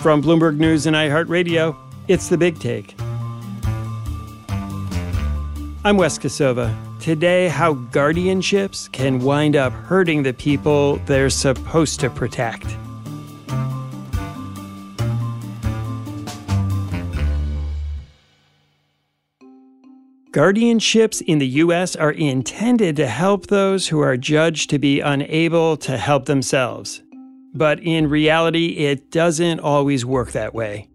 From Bloomberg News and iHeartRadio, it's the big take. I'm Wes Kosova. Today, how guardianships can wind up hurting the people they're supposed to protect. Guardianships in the U.S. are intended to help those who are judged to be unable to help themselves. But in reality, it doesn't always work that way.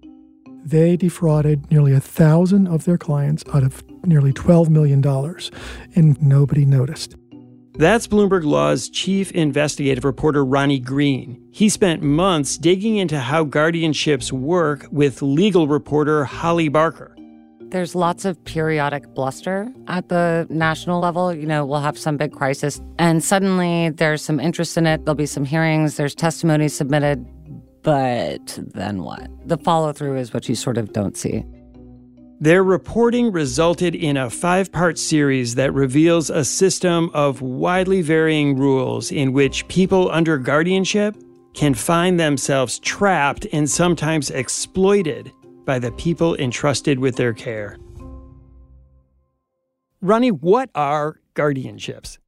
They defrauded nearly a thousand of their clients out of nearly $12 million, and nobody noticed. That's Bloomberg Law's chief investigative reporter, Ronnie Greene. He spent months digging into how guardianships work with legal reporter Holly Barker. There's lots of periodic bluster at the national level. You know, we'll have some big crisis, and suddenly there's some interest in it. There'll be some hearings, there's testimony submitted, but then what? The follow through is what you sort of don't see. Their reporting resulted in a five part series that reveals a system of widely varying rules in which people under guardianship can find themselves trapped and sometimes exploited by the people entrusted with their care. Ronnie, what are guardianships?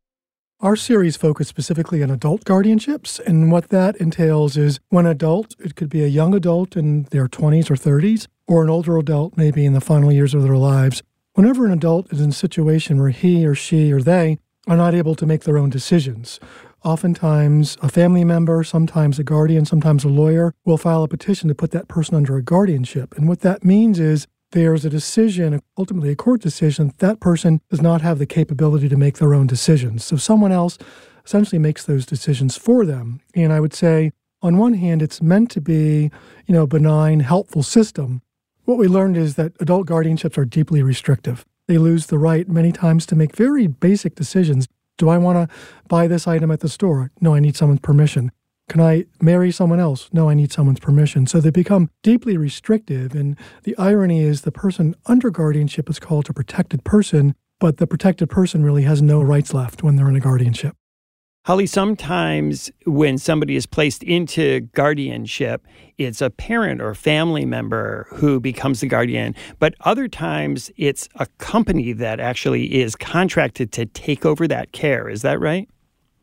Our series focused specifically on adult guardianships, and what that entails is when adult, it could be a young adult in their 20s or 30s, or an older adult maybe in the final years of their lives. Whenever an adult is in a situation where he or she or they are not able to make their own decisions, oftentimes a family member, sometimes a guardian, sometimes a lawyer will file a petition to put that person under a guardianship. And what that means is there's a decision, ultimately a court decision, that person does not have the capability to make their own decisions. So someone else essentially makes those decisions for them. And I would say, on one hand, it's meant to be, you know, benign, helpful system. What we learned is that adult guardianships are deeply restrictive. They lose the right many times to make very basic decisions do I want to buy this item at the store? No, I need someone's permission. Can I marry someone else? No, I need someone's permission. So they become deeply restrictive. And the irony is the person under guardianship is called a protected person, but the protected person really has no rights left when they're in a guardianship. Holly, sometimes when somebody is placed into guardianship, it's a parent or family member who becomes the guardian. But other times it's a company that actually is contracted to take over that care. Is that right?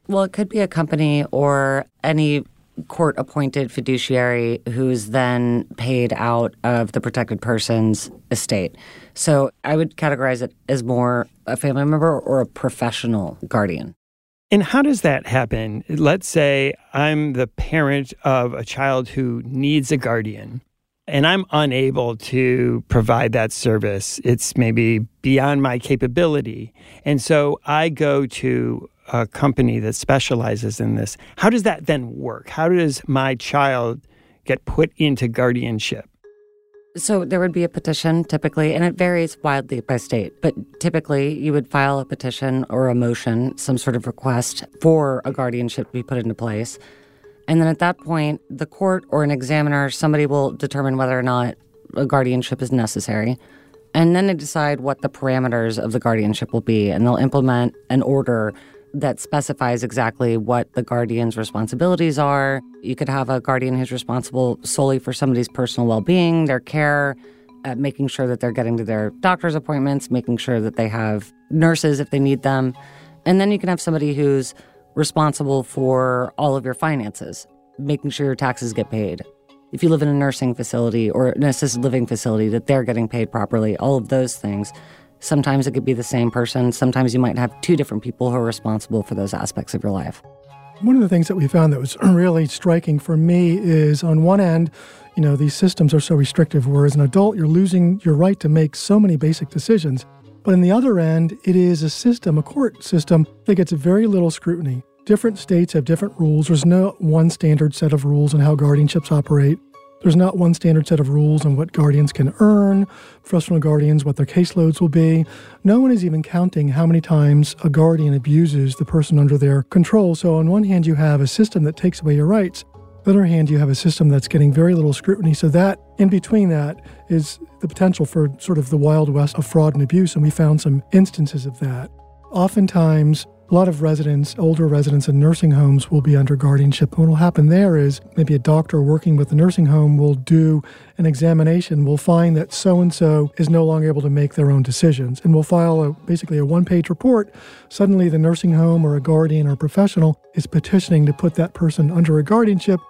Well, it could be a company or any court appointed fiduciary who's then paid out of the protected person's estate. So I would categorize it as more a family member or a professional guardian. And how does that happen? Let's say I'm the parent of a child who needs a guardian and I'm unable to provide that service. It's maybe beyond my capability. And so I go to a company that specializes in this. How does that then work? How does my child get put into guardianship? So there would be a petition typically, and it varies widely by state, but typically you would file a petition or a motion, some sort of request for a guardianship to be put into place. And then at that point, the court or an examiner, somebody will determine whether or not a guardianship is necessary. And then they decide what the parameters of the guardianship will be, and they'll implement an order that specifies exactly what the guardian's responsibilities are. You could have a guardian who's responsible solely for somebody's personal well being, their care, uh, making sure that they're getting to their doctor's appointments, making sure that they have nurses if they need them. And then you can have somebody who's responsible for all of your finances, making sure your taxes get paid. If you live in a nursing facility or an assisted living facility, that they're getting paid properly, all of those things. Sometimes it could be the same person. Sometimes you might have two different people who are responsible for those aspects of your life. One of the things that we found that was really striking for me is on one end, you know, these systems are so restrictive, where as an adult, you're losing your right to make so many basic decisions. But on the other end, it is a system, a court system, that gets very little scrutiny. different states have different rules. There's no one standard set of rules on how guardianships operate. There's not one standard set of rules on what guardians can earn, professional guardians, what their caseloads will be. No one is even counting how many times a guardian abuses the person under their control. So, on one hand, you have a system that takes away your rights. On the other hand, you have a system that's getting very little scrutiny. So, that in between that is the potential for sort of the wild west of fraud and abuse. And we found some instances of that. Oftentimes, a lot of residents, older residents in nursing homes, will be under guardianship. What will happen there is maybe a doctor working with the nursing home will do an examination, will find that so and so is no longer able to make their own decisions, and will file a, basically a one page report. Suddenly, the nursing home or a guardian or professional is petitioning to put that person under a guardianship.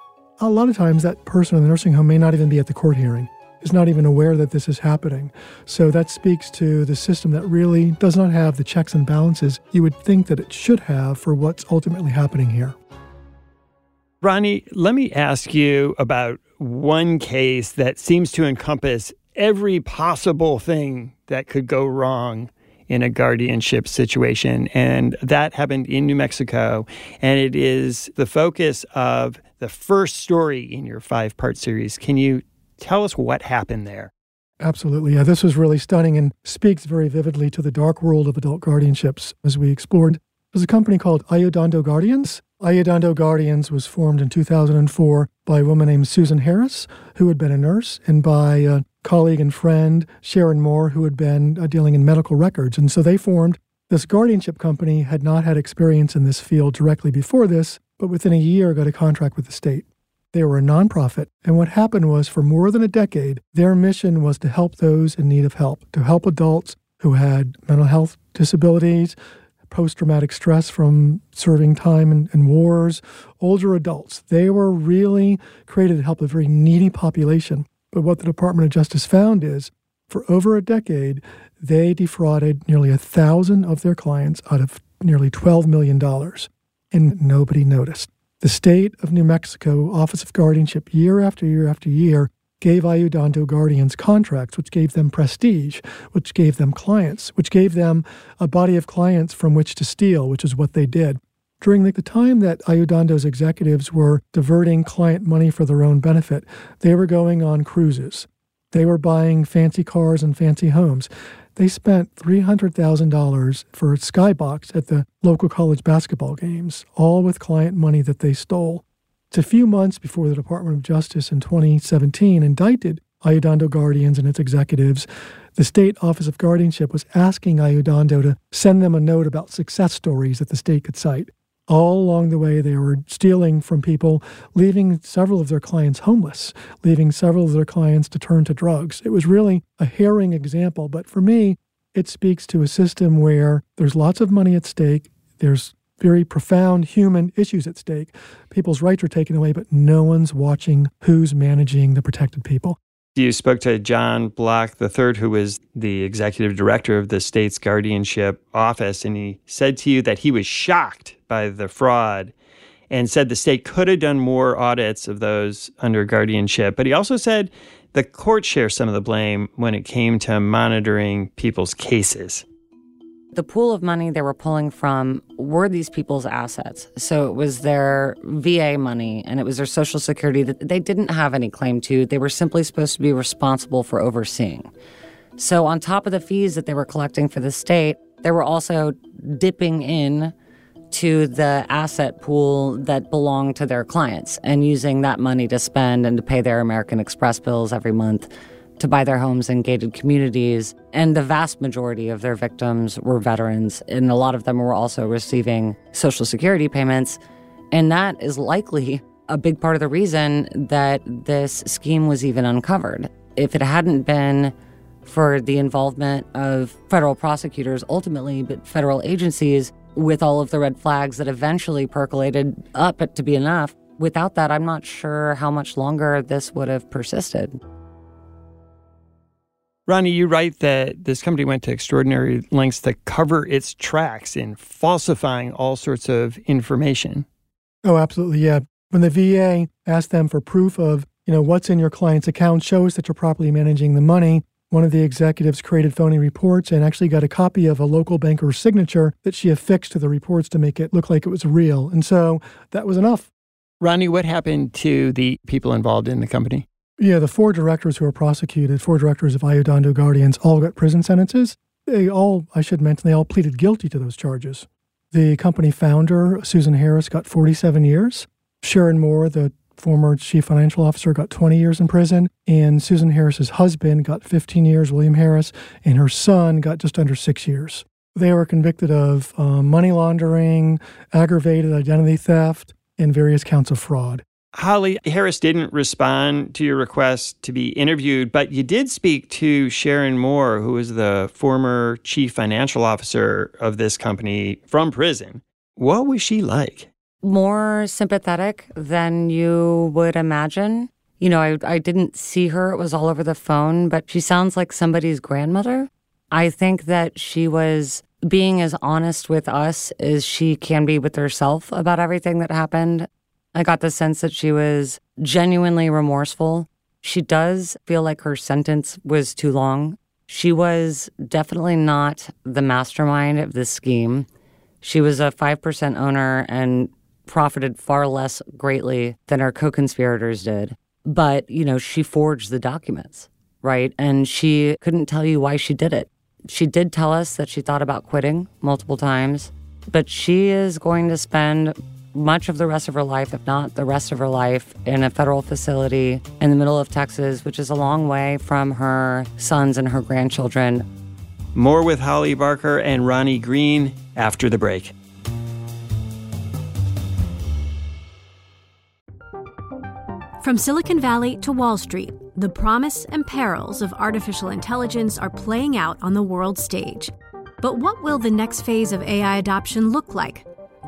A lot of times, that person in the nursing home may not even be at the court hearing is not even aware that this is happening. So that speaks to the system that really does not have the checks and balances you would think that it should have for what's ultimately happening here. Ronnie, let me ask you about one case that seems to encompass every possible thing that could go wrong in a guardianship situation. And that happened in New Mexico. And it is the focus of the first story in your five part series. Can you Tell us what happened there. Absolutely. Yeah, this was really stunning and speaks very vividly to the dark world of adult guardianships as we explored. There's a company called Ayudando Guardians. Ayudando Guardians was formed in 2004 by a woman named Susan Harris, who had been a nurse, and by a colleague and friend, Sharon Moore, who had been uh, dealing in medical records. And so they formed this guardianship company, had not had experience in this field directly before this, but within a year got a contract with the state. They were a nonprofit, and what happened was for more than a decade, their mission was to help those in need of help, to help adults who had mental health disabilities, post traumatic stress from serving time in, in, wars, older adults. They were really created to help a very needy population. But what the Department of Justice found is for over a decade, they defrauded nearly a thousand of their clients out of nearly $12 million, and nobody noticed. The state of New Mexico Office of Guardianship, year after year after year, gave Ayudando Guardians contracts, which gave them prestige, which gave them clients, which gave them a body of clients from which to steal, which is what they did. During the time that Ayudando's executives were diverting client money for their own benefit, they were going on cruises. They were buying fancy cars and fancy homes. They spent $300,000 for Skybox at the local college basketball games, all with client money that they stole. It's a few months before the Department of Justice in 2017 indicted Ayudando Guardians and its executives. The State Office of Guardianship was asking Ayudando to send them a note about success stories that the state could cite. All along the way, they were stealing from people, leaving several of their clients homeless, leaving several of their clients to turn to drugs. It was really a harrowing example, but for me, it speaks to a system where there's lots of money at stake, there's very profound human issues at stake. People's rights are taken away, but no one's watching who's managing the protected people. You spoke to John Block III, who was the executive director of the state's guardianship office, and he said to you that he was shocked by the fraud and said the state could have done more audits of those under guardianship. But he also said the court shares some of the blame when it came to monitoring people's cases the pool of money they were pulling from were these people's assets. So it was their VA money and it was their Social Security that they didn't have any claim to. They were simply supposed to be responsible for overseeing. So, on top of the fees that they were collecting for the state, they were also dipping in to the asset pool that belonged to their clients and using that money to spend and to pay their American Express bills every month to buy their homes in gated communities. And the vast majority of their victims were veterans, and a lot of them were also receiving Social Security payments. And that is likely a big part of the reason that this scheme was even uncovered. If it hadn't been for the involvement of federal prosecutors ultimately, but federal agencies with all of the red flags that eventually percolated up to be enough, without that, I'm not sure how much longer this would have persisted. Ronnie, you write that this company went to extraordinary lengths to cover its tracks in falsifying all sorts of information. Oh, absolutely. Yeah. When the VA asked them for proof of, you know, what's in your client's account, show us that you're properly managing the money. one of the executives created phony reports and actually got a copy of a local banker's signature that she affixed to the reports to make it look like it was real. And so that was enough. Ronnie, what happened to the people involved in the company? Yeah, the four directors who were prosecuted, four directors of Ayudando Guardians, all got prison sentences. They all, I should mention, they all pleaded guilty to those charges. The company founder, Susan Harris, got 47 years. Sharon Moore, the former chief financial officer, got 20 years in prison. And Susan Harris's husband got 15 years, William Harris, and her son got just under six years. They were convicted of um, money laundering, aggravated identity theft, and various counts of fraud. Holly Harris didn't respond to your request to be interviewed, but you did speak to Sharon Moore, who was the former chief financial officer of this company from prison. What was she like? More sympathetic than you would imagine. You know, I, I didn't see her, it was all over the phone, but she sounds like somebody's grandmother. I think that she was being as honest with us as she can be with herself about everything that happened. I got the sense that she was genuinely remorseful. She does feel like her sentence was too long. She was definitely not the mastermind of this scheme. She was a 5% owner and profited far less greatly than her co conspirators did. But, you know, she forged the documents, right? And she couldn't tell you why she did it. She did tell us that she thought about quitting multiple times, but she is going to spend much of the rest of her life, if not the rest of her life, in a federal facility in the middle of Texas, which is a long way from her sons and her grandchildren. More with Holly Barker and Ronnie Greene after the break. From Silicon Valley to Wall Street, the promise and perils of artificial intelligence are playing out on the world stage. But what will the next phase of AI adoption look like?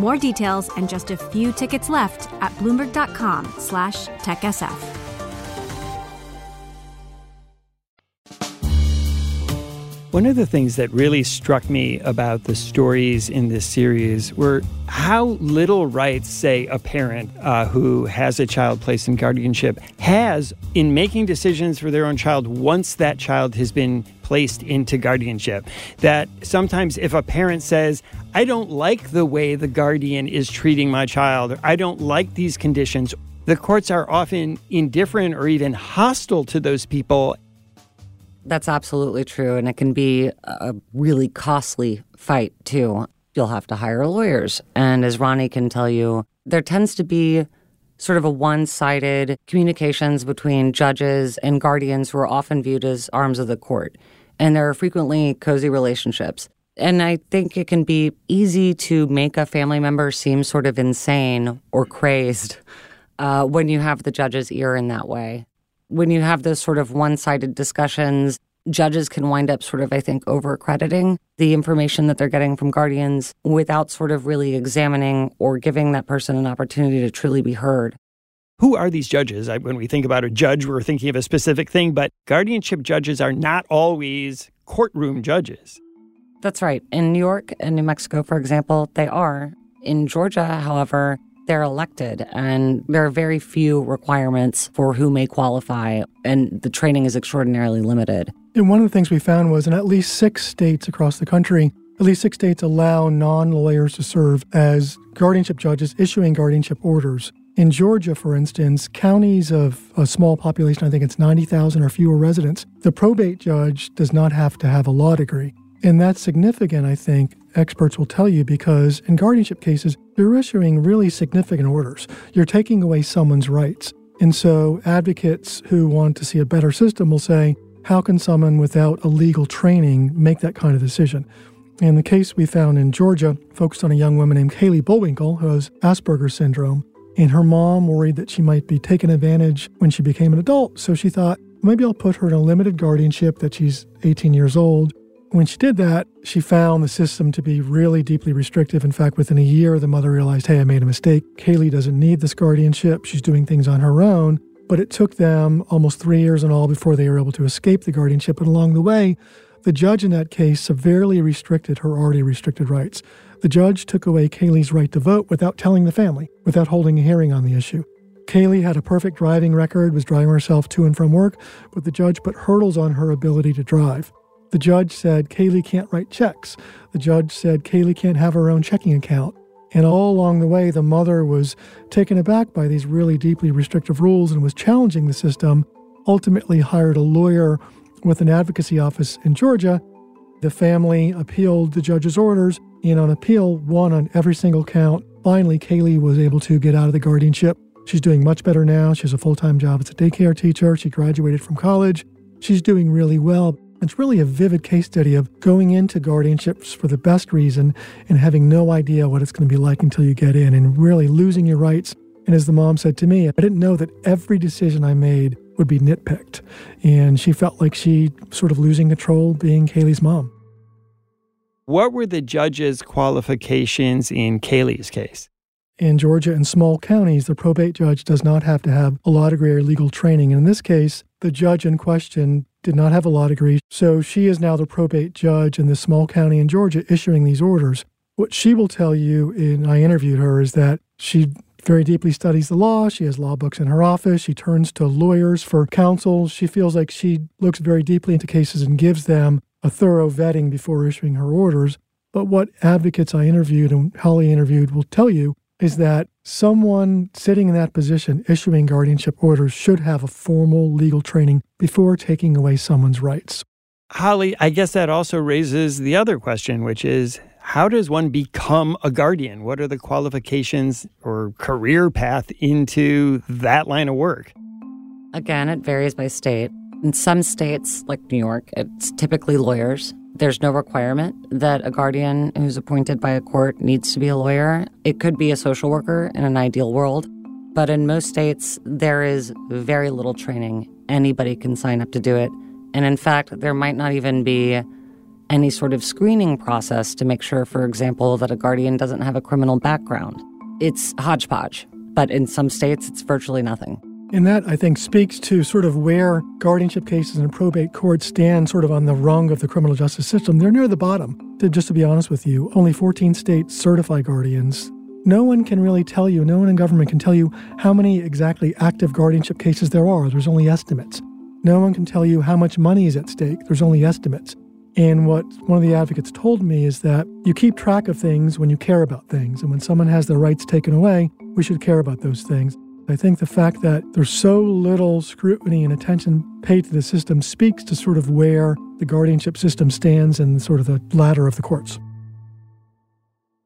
More details and just a few tickets left at bloomberg.com slash techsf. One of the things that really struck me about the stories in this series were how little rights, say, a parent uh, who has a child placed in guardianship has in making decisions for their own child once that child has been placed into guardianship. That sometimes if a parent says, I don't like the way the guardian is treating my child, I don't like these conditions, the courts are often indifferent or even hostile to those people that's absolutely true. And it can be a really costly fight, too. You'll have to hire lawyers. And as Ronnie can tell you, there tends to be sort of a one sided communications between judges and guardians who are often viewed as arms of the court. And there are frequently cozy relationships. And I think it can be easy to make a family member seem sort of insane or crazed uh, when you have the judge's ear in that way when you have those sort of one sided discussions, judges can wind up sort of, I think, over accrediting the information that they're getting from guardians without sort of really examining or giving that person an opportunity to truly be heard. Who are these judges? I, when we think about a judge, we're thinking of a specific thing, but guardianship judges are not always courtroom judges. That's right. In New York and New Mexico, for example, they are. In Georgia, however, they're elected, and there are very few requirements for who may qualify, and the training is extraordinarily limited. And one of the things we found was in at least six states across the country, at least six states allow non lawyers to serve as guardianship judges issuing guardianship orders. In Georgia, for instance, counties of a small population, I think it's 90,000 or fewer residents, the probate judge does not have to have a law degree. And that's significant, I think, experts will tell you, because in guardianship cases, you're issuing really significant orders. You're taking away someone's rights. And so advocates who want to see a better system will say, how can someone without a legal training make that kind of decision? And the case we found in Georgia focused on a young woman named Kaylee Bullwinkle who has Asperger's syndrome. And her mom worried that she might be taken advantage when she became an adult. So she thought, maybe I'll put her in a limited guardianship that she's 18 years old When she did that, she found the system to be really deeply restrictive. In fact, within a year, the mother realized, hey, I made a mistake. Kaylee doesn't need this guardianship. She's doing things on her own. But it took them almost three years in all before they were able to escape the guardianship. And along the way, the judge in that case severely restricted her already restricted rights. The judge took away Kaylee's right to vote without telling the family, without holding a hearing on the issue. Kaylee had a perfect driving record, was driving herself to and from work, but the judge put hurdles on her ability to drive. The judge said Kaylee can't write checks. The judge said Kaylee can't have her own checking account. And all along the way, the mother was taken aback by these really deeply restrictive rules and was challenging the system. Ultimately, hired a lawyer with an advocacy office in Georgia. The family appealed the judge's orders, and on appeal, won on every single count. Finally, Kaylee was able to get out of the guardianship. She's doing much better now. She has a full time job as a daycare teacher. She graduated from college. She's doing really well. It's really a vivid case study of going into guardianships for the best reason and having no idea what it's going to be like until you get in and really losing your rights. And as the mom said to me, I didn't know that every decision I made would be nitpicked. And she felt like she sort of losing control being Kaylee's mom. What were the judge's qualifications in Kaylee's case? In Georgia and small counties, the probate judge does not have to have a law degree or legal training. And in this case, the judge in question did not have a law degree, so she is now the probate judge in this small county in Georgia issuing these orders. What she will tell you, and I interviewed her, is that she very deeply studies the law. She has law books in her office. She turns to lawyers for counsel. She feels like she looks very deeply into cases and gives them a thorough vetting before issuing her orders. But what advocates I interviewed and Holly interviewed will tell you is that someone sitting in that position issuing guardianship orders should have a formal legal training before taking away someone's rights. Holly, I guess that also raises the other question, which is how does one become a guardian? What are the qualifications or career path into that line of work? Again, it varies by state. In some states, like New York, it's typically lawyers. There's no requirement that a guardian who's appointed by a court needs to be a lawyer. It could be a social worker in an ideal world. But in most states, there is very little training. Anybody can sign up to do it. And in fact, there might not even be any sort of screening process to make sure, for example, that a guardian doesn't have a criminal background. It's hodgepodge, but in some states, it's virtually nothing. And that, I think, speaks to sort of where guardianship cases and probate courts stand sort of on the rung of the criminal justice system. They're near the bottom. To, just to be honest with you, only 14 states certify guardians. No one can really tell you, no one in government can tell you how many exactly active guardianship cases there are. There's only estimates. No one can tell you how much money is at stake. There's only estimates. And what one of the advocates told me is that you keep track of things when you care about things. And when someone has their rights taken away, we should care about those things. I think the fact that there's so little scrutiny and attention paid to the system speaks to sort of where the guardianship system stands and sort of the ladder of the courts.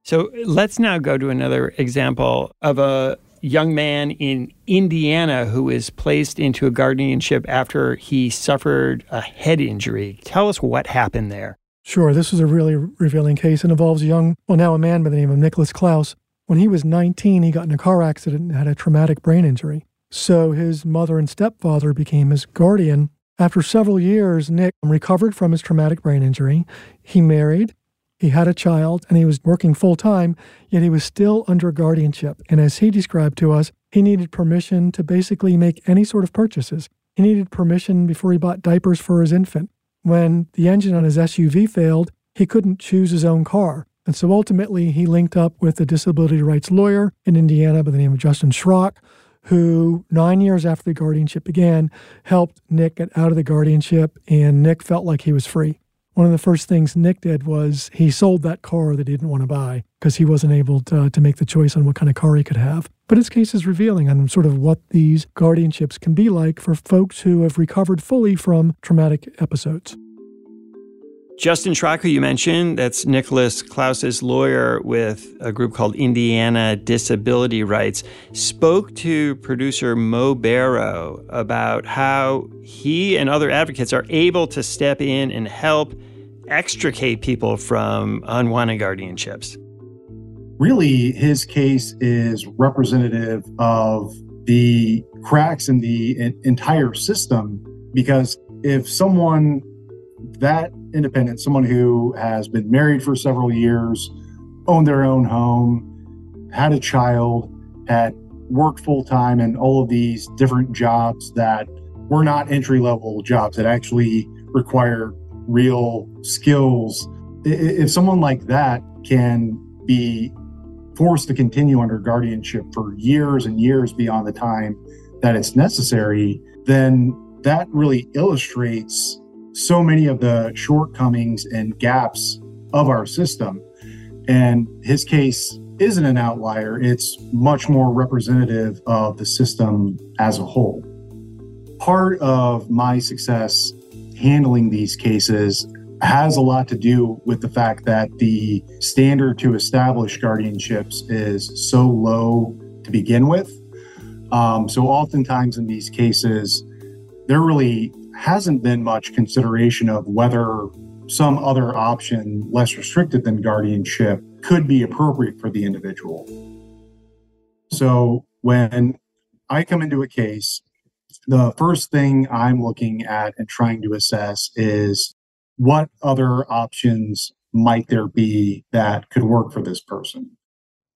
So let's now go to another example of a young man in Indiana who is placed into a guardianship after he suffered a head injury. Tell us what happened there. Sure, this is a really revealing case. It involves a young, well, now a man by the name of Nicholas Klaus, when he was 19, he got in a car accident and had a traumatic brain injury. So his mother and stepfather became his guardian. After several years, Nick recovered from his traumatic brain injury. He married, he had a child, and he was working full time, yet he was still under guardianship. And as he described to us, he needed permission to basically make any sort of purchases. He needed permission before he bought diapers for his infant. When the engine on his SUV failed, he couldn't choose his own car. And so ultimately, he linked up with a disability rights lawyer in Indiana by the name of Justin Schrock, who nine years after the guardianship began, helped Nick get out of the guardianship, and Nick felt like he was free. One of the first things Nick did was he sold that car that he didn't want to buy because he wasn't able to, to make the choice on what kind of car he could have. But his case is revealing on sort of what these guardianships can be like for folks who have recovered fully from traumatic episodes. Justin Schrock, you mentioned, that's Nicholas Klaus's lawyer with a group called Indiana Disability Rights, spoke to producer Mo Barrow about how he and other advocates are able to step in and help extricate people from unwanted guardianships. Really, his case is representative of the cracks in the entire system because if someone that independent, someone who has been married for several years, owned their own home, had a child, had worked full time in all of these different jobs that were not entry level jobs that actually require real skills. If someone like that can be forced to continue under guardianship for years and years beyond the time that it's necessary, then that really illustrates so many of the shortcomings and gaps of our system. And his case isn't an outlier, it's much more representative of the system as a whole. Part of my success handling these cases has a lot to do with the fact that the standard to establish guardianships is so low to begin with. Um, so, oftentimes in these cases, they're really hasn't been much consideration of whether some other option less restricted than guardianship could be appropriate for the individual. So when I come into a case, the first thing I'm looking at and trying to assess is what other options might there be that could work for this person.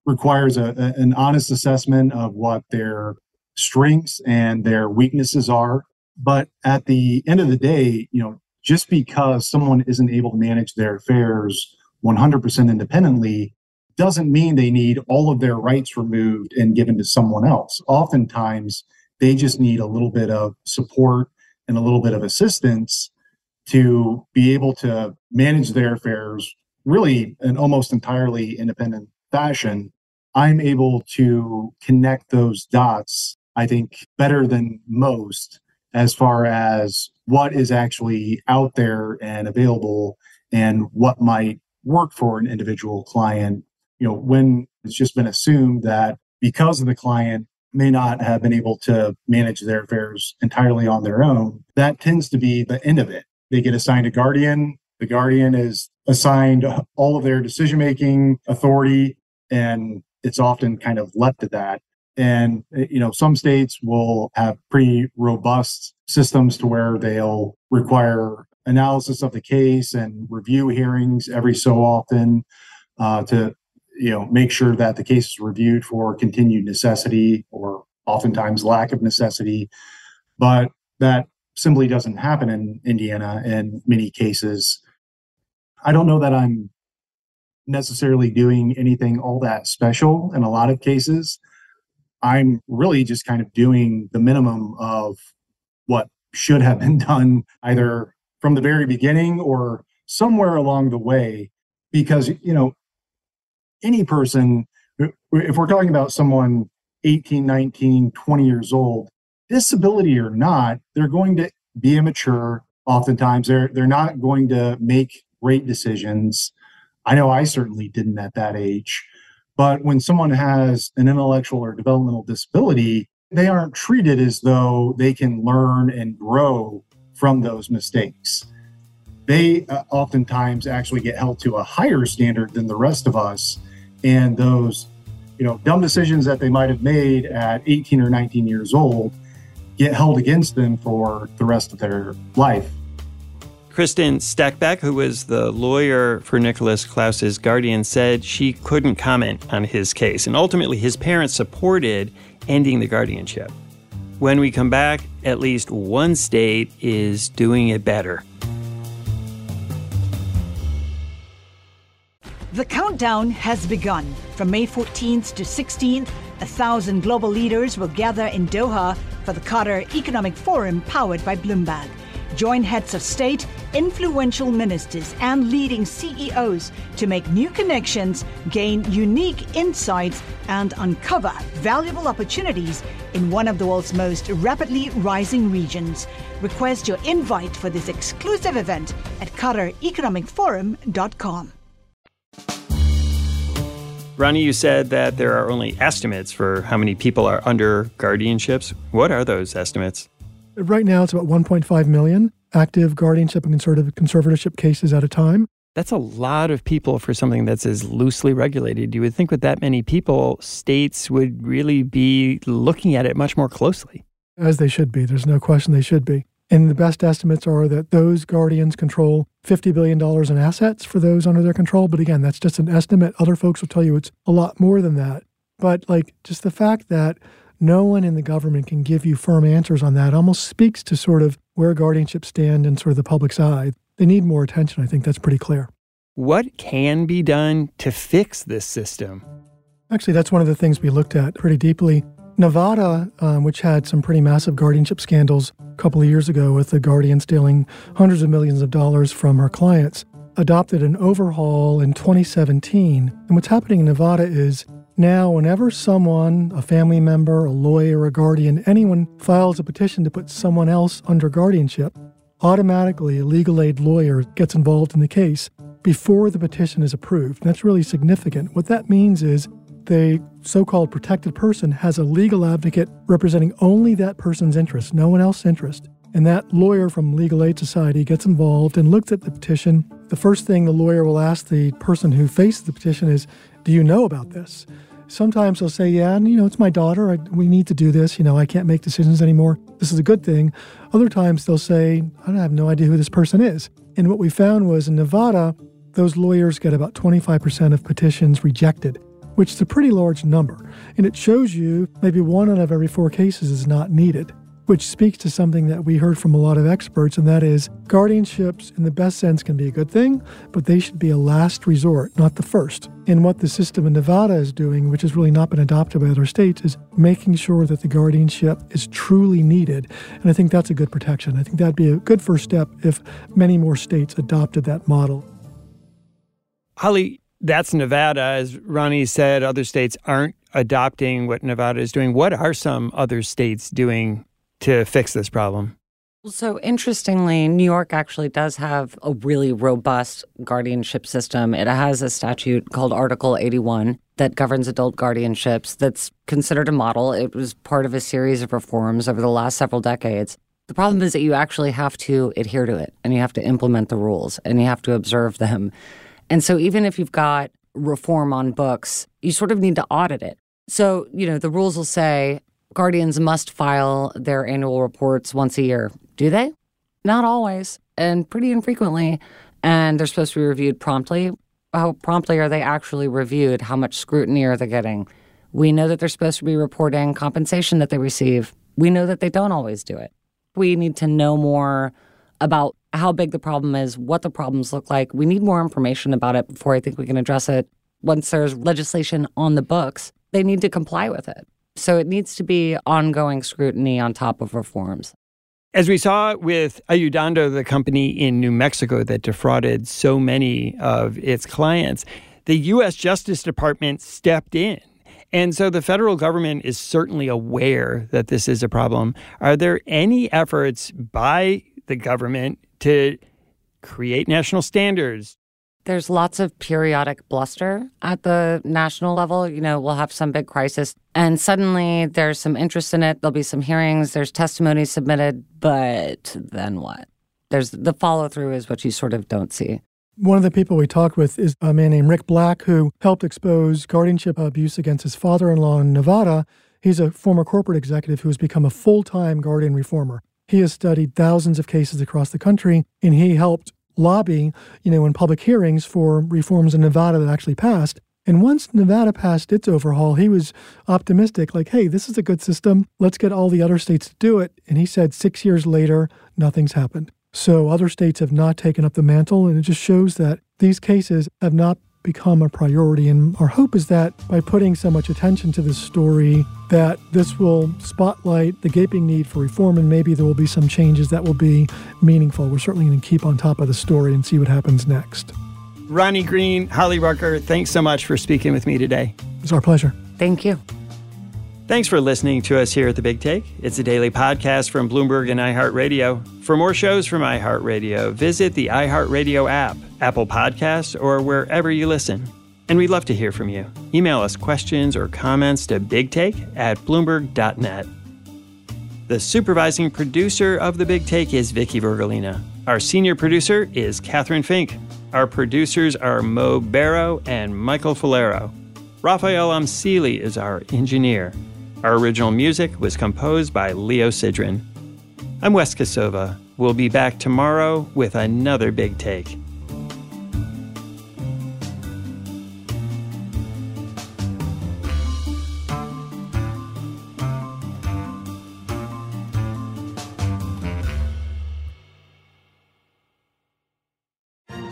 Requires a, an honest assessment of what their strengths and their weaknesses are. But at the end of the day, you know, just because someone isn't able to manage their affairs 100% independently doesn't mean they need all of their rights removed and given to someone else. Oftentimes, they just need a little bit of support and a little bit of assistance to be able to manage their affairs really in almost entirely independent fashion. I'm able to connect those dots, I think, better than most as far as what is actually out there and available and what might work for an individual client. You know, when it's just been assumed that because of the client may not have been able to manage their affairs entirely on their own, that tends to be the end of it. They get assigned a guardian. The guardian is assigned all of their decision making authority, and it's often kind of left at that. And, eh, you know, some states will have pretty robust systems to where they'll require analysis of the case and review hearings every so often uh, to, you know, make sure that the case is reviewed for continued necessity or oftentimes lack of necessity. But that simply doesn't happen in Indiana in many cases. I don't know that I'm necessarily doing anything all that special in a lot of cases. I'm really just kind of doing the minimum of what should have been done either from the very beginning or somewhere along the way. Because, you know, any person, if we're talking about someone 18, 19, 20 years old, disability or not, they're going to be immature. Oftentimes, they're they're not going to make great decisions. I know I certainly didn't at that age. But when someone has an intellectual or developmental disability, they aren't treated as though they can learn and grow from those mistakes. They uh, oftentimes actually get held to a higher standard than the rest of us. And those, you know, dumb decisions that they might have made at 18 or 19 years old get held against them for the rest of their life. Kristen Stackback, who was the lawyer for Nicholas Klaus's guardian, said she couldn't comment on his case, and ultimately his parents supported ending the guardianship. When we come back, at least one state is doing it better. The countdown has begun. From May 14th to 16th, a thousand global leaders will gather in Doha for the Qatar Economic Forum powered by Bloomberg. Join heads of state, influential ministers, and leading CEOs to make new connections, gain unique insights, and uncover valuable opportunities in one of the world's most rapidly rising regions. Request your invite for this exclusive event at QatarEconomicForum.com. Ronnie, you said that there are only estimates for how many people are under guardianships. What are those estimates? Right now, it's about 1.5 million active guardianship and conservatorship cases at a time. That's a lot of people for something that's as loosely regulated. You would think with that many people, states would really be looking at it much more closely. As they should be. There's no question they should be. And the best estimates are that those guardians control $50 billion in assets for those under their control. But again, that's just an estimate. Other folks will tell you it's a lot more than that. But like just the fact that no one in the government can give you firm answers on that almost speaks to sort of where guardianships stand in sort of the public's eye. They need more attention. I think that's pretty clear. What can be done to fix this system? Actually, that's one of the things we looked at pretty deeply. Nevada, um, which had some pretty massive guardianship scandals a couple of years ago with the guardian stealing hundreds of millions of dollars from her clients, adopted an overhaul in 2017. And what's happening in Nevada is now, whenever someone, a family member, a lawyer, a guardian, anyone files a petition to put someone else under guardianship, automatically a legal aid lawyer gets involved in the case before the petition is approved. That's really significant. What that means is the so called protected person has a legal advocate representing only that person's interest, no one else's interest. And that lawyer from Legal Aid Society gets involved and looks at the petition. The first thing the lawyer will ask the person who faces the petition is, Do you know about this? Sometimes they'll say, Yeah, you know, it's my daughter. I, we need to do this. You know, I can't make decisions anymore. This is a good thing. Other times they'll say, I don't have no idea who this person is. And what we found was in Nevada, those lawyers get about 25% of petitions rejected, which is a pretty large number. And it shows you maybe one out of every four cases is not needed which speaks to something that we heard from a lot of experts, and that is guardianships, in the best sense, can be a good thing, but they should be a last resort, not the first. And what the system in Nevada is doing, which has really not been adopted by other states, is making sure that the guardianship is truly needed. And I think that's a good protection. I think that'd be a good first step if many more states adopted that model. Holly, that's Nevada. As Ronnie said, other states aren't adopting what Nevada is doing. What are some other states doing to fix this problem? So, interestingly, New York actually does have a really robust guardianship system. It has a statute called Article 81 that governs adult guardianships that's considered a model. It was part of a series of reforms over the last several decades. The problem is that you actually have to adhere to it and you have to implement the rules and you have to observe them. And so, even if you've got reform on books, you sort of need to audit it. So, you know, the rules will say guardians must file their annual reports once a year. Do they? Not always, and pretty infrequently. And they're supposed to be reviewed promptly. How promptly are they actually reviewed? How much scrutiny are they getting? We know that they're supposed to be reporting compensation that they receive. We know that they don't always do it. We need to know more about how big the problem is, what the problems look like. We need more information about it before I think we can address it. Once there's legislation on the books, they need to comply with it. So it needs to be ongoing scrutiny on top of reforms. As we saw with Ayudando, the company in New Mexico that defrauded so many of its clients, the U.S. Justice Department stepped in. And so the federal government is certainly aware that this is a problem. Are there any efforts by the government to create national standards, there's lots of periodic bluster at the national level. You know, we'll have some big crisis and suddenly there's some interest in it. There'll be some hearings, there's testimony submitted, but then what? There's the follow through is what you sort of don't see. One of the people we talked with is a man named Rick Black who helped expose guardianship abuse against his father in law in Nevada. He's a former corporate executive who has become a full time guardian reformer. He has studied thousands of cases across the country and he helped lobby, you know, in public hearings for reforms in Nevada that actually passed. And once Nevada passed its overhaul, he was optimistic, like, hey, this is a good system. Let's get all the other states to do it. And he said six years later, nothing's happened. So other states have not taken up the mantle, and it just shows that these cases have not become a priority. And our hope is that by putting so much attention to this story, that this will spotlight the gaping need for reform and maybe there will be some changes that will be meaningful. We're certainly going to keep on top of the story and see what happens next. Ronnie Greene, Holly Barker, thanks so much for speaking with me today. It's our pleasure. Thank you. Thanks for listening to us here at The Big Take. It's a daily podcast from Bloomberg and iHeartRadio. For more shows from iHeartRadio, visit the iHeartRadio app, Apple Podcasts, or wherever you listen. And we'd love to hear from you. Email us questions or comments to bigtake at bloomberg.net. The supervising producer of The Big Take is Vicky Vergolina. Our senior producer is Catherine Fink. Our producers are Mo Barrow and Michael Falero. Rafael Amsili is our engineer. Our original music was composed by Leo Sidran. I'm Wes Kosova. We'll be back tomorrow with another big take.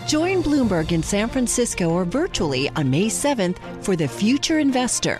Join Bloomberg in San Francisco or virtually on May 7th for The Future Investor